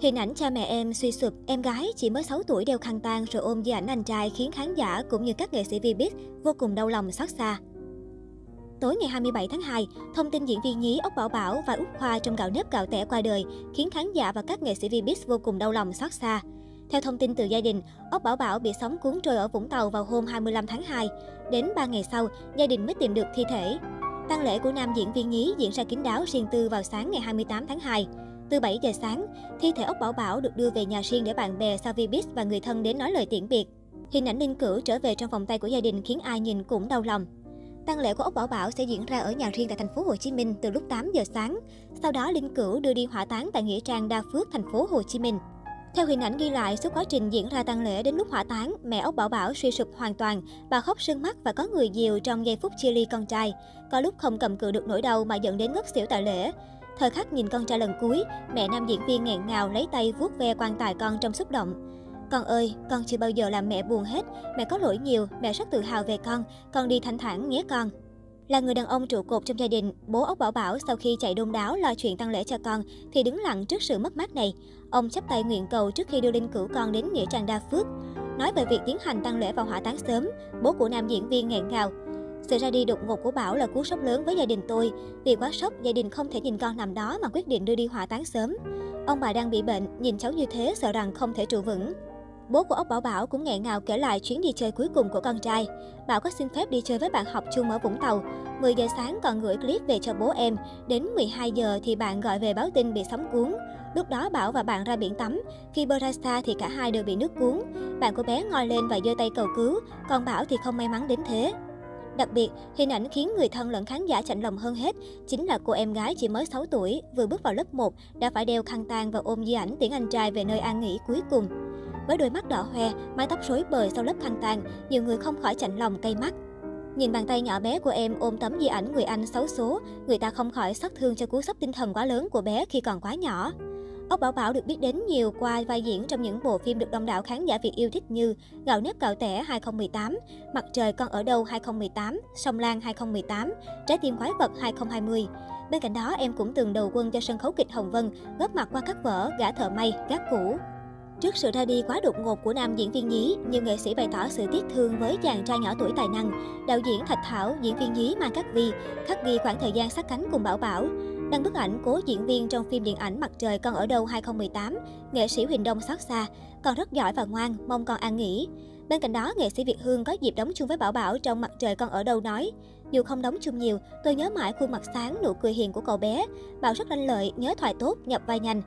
Hình ảnh cha mẹ em suy sụp, em gái chỉ mới 6 tuổi đeo khăn tang rồi ôm di ảnh anh trai khiến khán giả cũng như các nghệ sĩ Vbiz vô cùng đau lòng xót xa. Tối ngày 27 tháng 2, thông tin diễn viên nhí Ốc Bảo Bảo và Úc Khoa trong gạo nếp gạo tẻ qua đời khiến khán giả và các nghệ sĩ Vbiz vô cùng đau lòng xót xa. Theo thông tin từ gia đình, Ốc Bảo Bảo bị sóng cuốn trôi ở Vũng Tàu vào hôm 25 tháng 2. Đến 3 ngày sau, gia đình mới tìm được thi thể. tang lễ của nam diễn viên nhí diễn ra kín đáo riêng tư vào sáng ngày 28 tháng 2. Từ 7 giờ sáng, thi thể ốc Bảo Bảo được đưa về nhà riêng để bạn bè Savibis và người thân đến nói lời tiễn biệt. Hình ảnh linh cửu trở về trong vòng tay của gia đình khiến ai nhìn cũng đau lòng. Tang lễ của ốc Bảo Bảo sẽ diễn ra ở nhà riêng tại thành phố Hồ Chí Minh từ lúc 8 giờ sáng. Sau đó linh cửu đưa đi hỏa táng tại nghĩa trang Đa Phước, thành phố Hồ Chí Minh. Theo hình ảnh ghi lại, suốt quá trình diễn ra tang lễ đến lúc hỏa táng, mẹ ốc Bảo Bảo suy sụp hoàn toàn, bà khóc sưng mắt và có người dìu trong giây phút chia ly con trai. Có lúc không cầm cự được nỗi đau mà dẫn đến ngất xỉu tại lễ. Thời khắc nhìn con trai lần cuối, mẹ nam diễn viên nghẹn ngào lấy tay vuốt ve quan tài con trong xúc động. Con ơi, con chưa bao giờ làm mẹ buồn hết, mẹ có lỗi nhiều, mẹ rất tự hào về con, con đi thanh thản nhé con. Là người đàn ông trụ cột trong gia đình, bố ốc Bảo Bảo sau khi chạy đôn đáo lo chuyện tăng lễ cho con thì đứng lặng trước sự mất mát này. Ông chắp tay nguyện cầu trước khi đưa linh cữu con đến nghĩa trang đa phước. Nói về việc tiến hành tăng lễ vào hỏa táng sớm, bố của nam diễn viên nghẹn ngào. Sự ra đi đột ngột của Bảo là cú sốc lớn với gia đình tôi. Vì quá sốc, gia đình không thể nhìn con nằm đó mà quyết định đưa đi hỏa táng sớm. Ông bà đang bị bệnh, nhìn cháu như thế sợ rằng không thể trụ vững. Bố của ốc Bảo Bảo cũng nghẹn ngào kể lại chuyến đi chơi cuối cùng của con trai. Bảo có xin phép đi chơi với bạn học chung ở Vũng Tàu. 10 giờ sáng còn gửi clip về cho bố em. Đến 12 giờ thì bạn gọi về báo tin bị sóng cuốn. Lúc đó Bảo và bạn ra biển tắm. Khi bơi ra xa thì cả hai đều bị nước cuốn. Bạn của bé ngồi lên và giơ tay cầu cứu, còn Bảo thì không may mắn đến thế. Đặc biệt, hình ảnh khiến người thân lẫn khán giả chạnh lòng hơn hết chính là cô em gái chỉ mới 6 tuổi, vừa bước vào lớp 1, đã phải đeo khăn tang và ôm di ảnh tiễn anh trai về nơi an nghỉ cuối cùng. Với đôi mắt đỏ hoe, mái tóc rối bời sau lớp khăn tang, nhiều người không khỏi chạnh lòng cay mắt. Nhìn bàn tay nhỏ bé của em ôm tấm di ảnh người anh xấu số, người ta không khỏi xót thương cho cú sốc tinh thần quá lớn của bé khi còn quá nhỏ. Ốc Bảo Bảo được biết đến nhiều qua vai diễn trong những bộ phim được đông đảo khán giả Việt yêu thích như Gạo nếp gạo tẻ 2018, Mặt trời con ở đâu 2018, Sông Lan 2018, Trái tim quái vật 2020. Bên cạnh đó, em cũng từng đầu quân cho sân khấu kịch Hồng Vân, góp mặt qua các vở Gã thợ may, Gác cũ. Trước sự ra đi quá đột ngột của nam diễn viên nhí, nhiều nghệ sĩ bày tỏ sự tiếc thương với chàng trai nhỏ tuổi tài năng. Đạo diễn Thạch Thảo, diễn viên nhí Mai Cát Vi, khắc ghi khoảng thời gian sát cánh cùng Bảo Bảo. Đăng bức ảnh cố diễn viên trong phim điện ảnh Mặt trời con ở đâu 2018, nghệ sĩ Huỳnh Đông xót xa, con rất giỏi và ngoan, mong con an nghỉ. Bên cạnh đó, nghệ sĩ Việt Hương có dịp đóng chung với Bảo Bảo trong Mặt trời con ở đâu nói, dù không đóng chung nhiều, tôi nhớ mãi khuôn mặt sáng, nụ cười hiền của cậu bé. Bảo rất lanh lợi, nhớ thoại tốt, nhập vai nhanh.